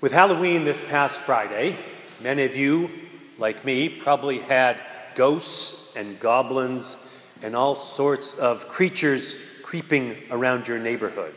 With Halloween this past Friday, many of you, like me, probably had ghosts and goblins and all sorts of creatures creeping around your neighborhood.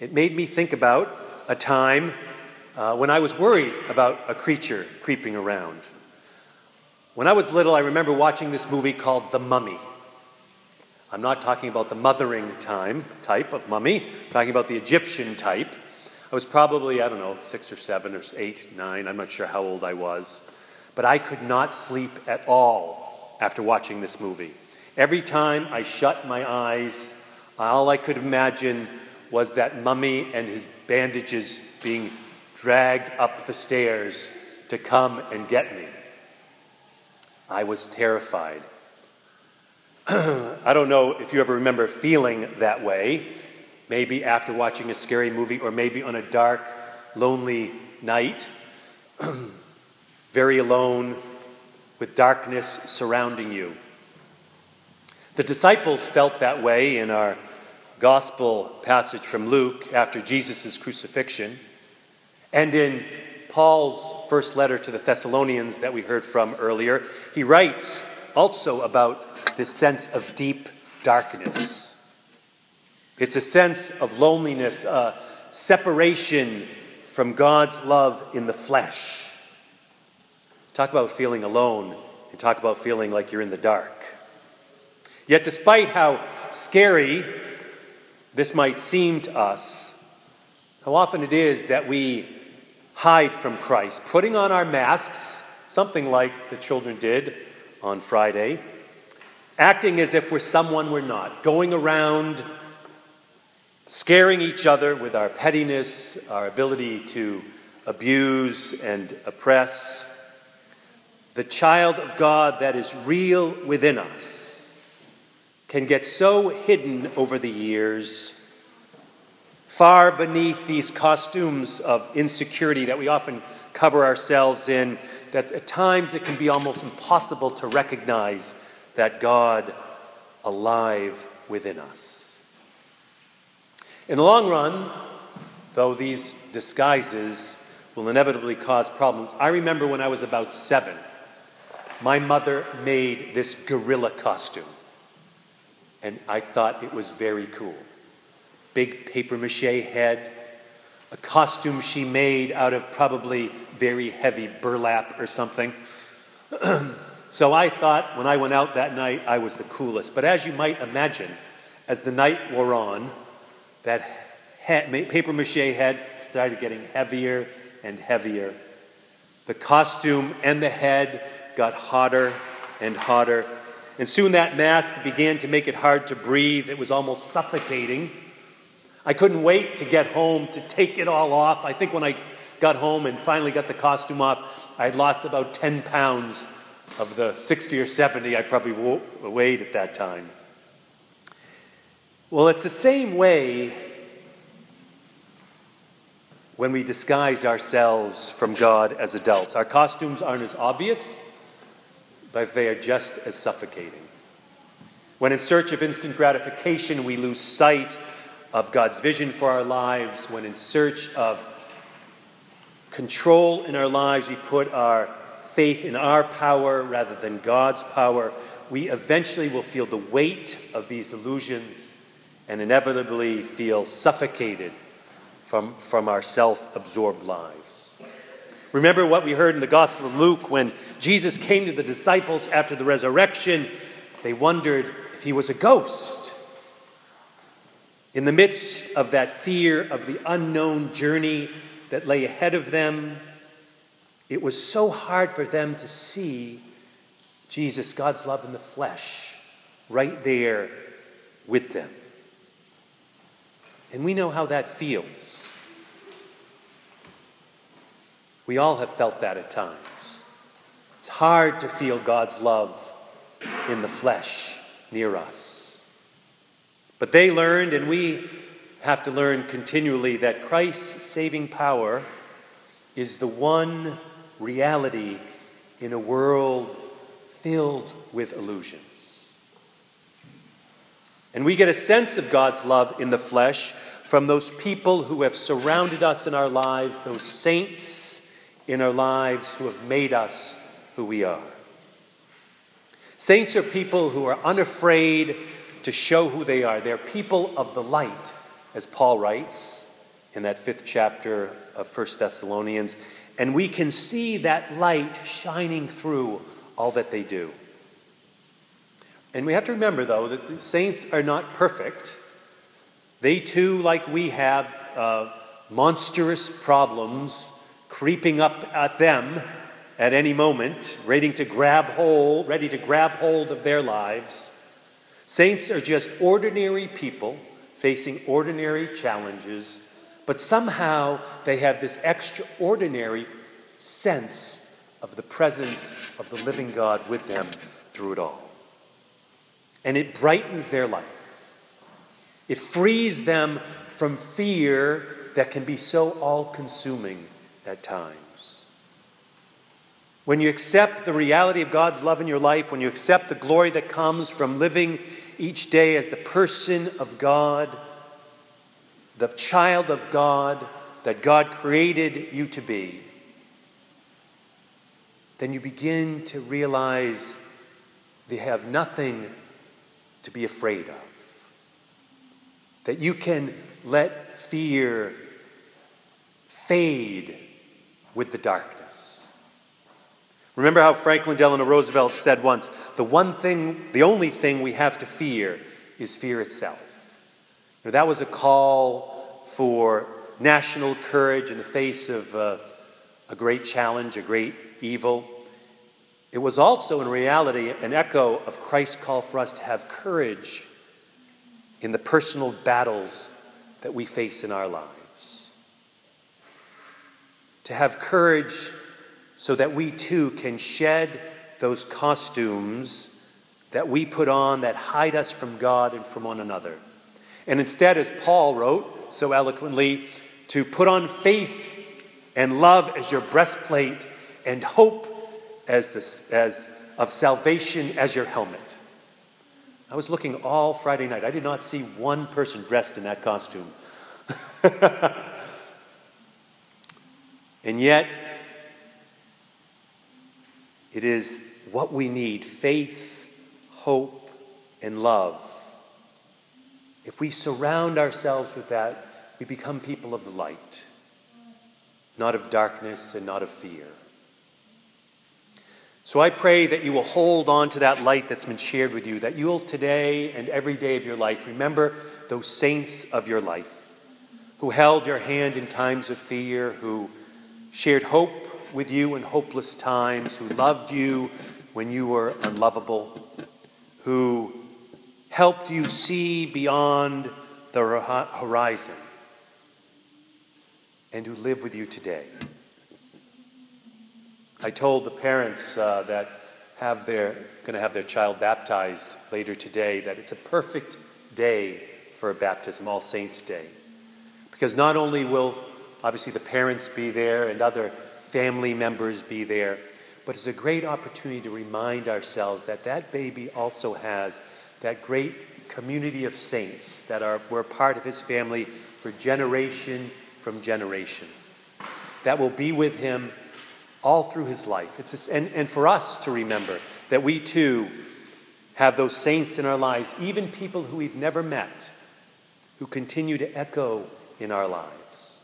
It made me think about a time uh, when I was worried about a creature creeping around. When I was little, I remember watching this movie called The Mummy. I'm not talking about the mothering time type of mummy, I'm talking about the Egyptian type. I was probably, I don't know, six or seven or eight, nine, I'm not sure how old I was. But I could not sleep at all after watching this movie. Every time I shut my eyes, all I could imagine was that mummy and his bandages being dragged up the stairs to come and get me. I was terrified. I don't know if you ever remember feeling that way maybe after watching a scary movie, or maybe on a dark, lonely night, very alone, with darkness surrounding you. The disciples felt that way in our gospel passage from Luke after Jesus' crucifixion, and in Paul's first letter to the Thessalonians that we heard from earlier, he writes also about this sense of deep darkness. It's a sense of loneliness, a separation from God's love in the flesh. Talk about feeling alone and talk about feeling like you're in the dark. Yet, despite how scary this might seem to us, how often it is that we hide from Christ, putting on our masks, something like the children did on Friday, acting as if we're someone we're not, going around scaring each other with our pettiness, our ability to abuse and oppress. The child of God that is real within us can get so hidden over the years, far beneath these costumes of insecurity that we often cover ourselves in, that at times it can be almost impossible to recognize that God alive within us. In the long run, though these disguises will inevitably cause problems, I remember when I was about seven, my mother made this gorilla costume. And I thought it was very cool. Big paper mache head, a costume she made out of probably very heavy burlap or something. so I thought when I went out that night, I was the coolest. But as you might imagine, as the night wore on, that paper mache head started getting heavier and heavier. The costume and the head got hotter and hotter. And soon that mask began to make it hard to breathe. It was almost suffocating. I couldn't wait to get home to take it all off. I think when I got home and finally got the costume off, I had lost about 10 pounds of the 60 or 70 I probably weighed at that time. Well, it's the same way when we disguise ourselves from God as adults. Our costumes aren't as obvious, but they are just as suffocating. When in search of instant gratification, we lose sight of God's vision for our lives. When in search of control in our lives, we put our faith in our power rather than God's power. We eventually will feel the weight of these illusions and inevitably feel suffocated from, from our self absorbed lives. Remember what we heard in the Gospel of Luke when Jesus came to the disciples after the resurrection? They wondered if he was a ghost. In the midst of that fear of the unknown journey that lay ahead of them, it was so hard for them to see Jesus, God's love in the flesh, right there with them. And we know how that feels. We all have felt that at times. It's hard to feel God's love in the flesh near us. But they learned, and we have to learn continually, that Christ's saving power is the one reality in a world filled with illusions. And we get a sense of God's love in the flesh from those people who have surrounded us in our lives, those saints in our lives who have made us who we are. Saints are people who are unafraid to show who they are. They're people of the light, as Paul writes in that fifth chapter of 1 Thessalonians. And we can see that light shining through all that they do. And we have to remember, though, that the saints are not perfect. They too, like we have, uh, monstrous problems creeping up at them at any moment, ready to grab hold, ready to grab hold of their lives. Saints are just ordinary people facing ordinary challenges, but somehow they have this extraordinary sense of the presence of the living God with them through it all. And it brightens their life. It frees them from fear that can be so all consuming at times. When you accept the reality of God's love in your life, when you accept the glory that comes from living each day as the person of God, the child of God that God created you to be, then you begin to realize they have nothing to be afraid of that you can let fear fade with the darkness. Remember how Franklin Delano Roosevelt said once the one thing, the only thing we have to fear is fear itself. That was a call for national courage in the face of uh, a great challenge, a great evil. It was also, in reality, an echo of Christ's call for us to have courage in the personal battles that we face in our lives. To have courage so that we too can shed those costumes that we put on that hide us from God and from one another. And instead, as Paul wrote so eloquently, to put on faith and love as your breastplate and hope as, this, as of salvation as your helmet. I was looking all Friday night. I did not see one person dressed in that costume. and yet, it is what we need faith, hope, and love. If we surround ourselves with that, we become people of the light, not of darkness and not of fear. So I pray that you will hold on to that light that's been shared with you, that you'll today and every day of your life remember those saints of your life who held your hand in times of fear, who shared hope with you in hopeless times, who loved you when you were unlovable, who helped you see beyond the horizon, and who live with you today. I told the parents uh, that have their going to have their child baptized later today that it's a perfect day for a baptism, All Saints Day, because not only will obviously the parents be there and other family members be there, but it's a great opportunity to remind ourselves that that baby also has that great community of saints that are were part of his family for generation from generation. That will be with him all through his life. It's and, and for us to remember that we too have those saints in our lives, even people who we've never met, who continue to echo in our lives.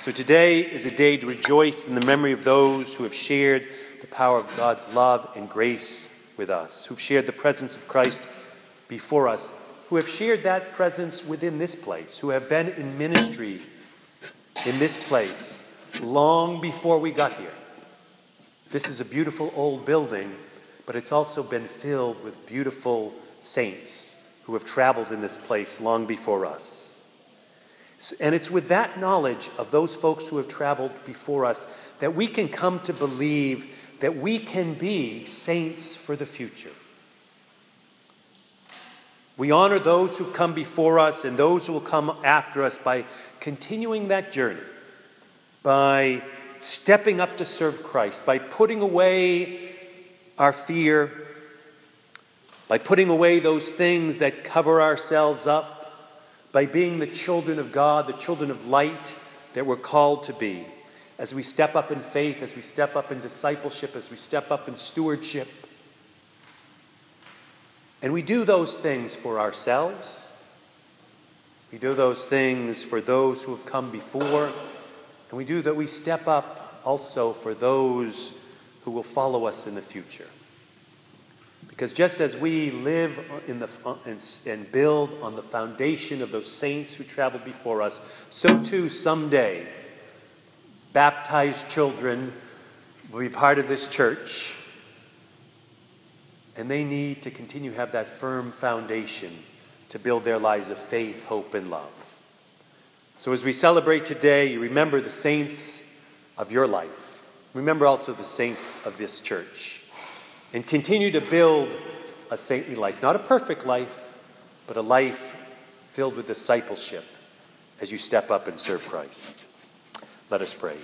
So today is a day to rejoice in the memory of those who have shared the power of God's love and grace with us, who've shared the presence of Christ before us, who have shared that presence within this place, who have been in ministry in this place long before we got here. This is a beautiful old building, but it's also been filled with beautiful saints who have traveled in this place long before us. And it's with that knowledge of those folks who have traveled before us that we can come to believe that we can be saints for the future. We honor those who've come before us and those who will come after us by continuing that journey by stepping up to serve Christ, by putting away our fear, by putting away those things that cover ourselves up, by being the children of God, the children of light that we're called to be, as we step up in faith, as we step up in discipleship, as we step up in stewardship. And we do those things for ourselves. We do those things for those who have come before. And we do that, we step up also for those who will follow us in the future. Because just as we live in the, and build on the foundation of those saints who traveled before us, so too someday baptized children will be part of this church. And they need to continue to have that firm foundation to build their lives of faith, hope, and love. So as we celebrate today, you remember the saints of your life. Remember also the saints of this church. And continue to build a saintly life. Not a perfect life, but a life filled with discipleship as you step up and serve Christ. Let us pray.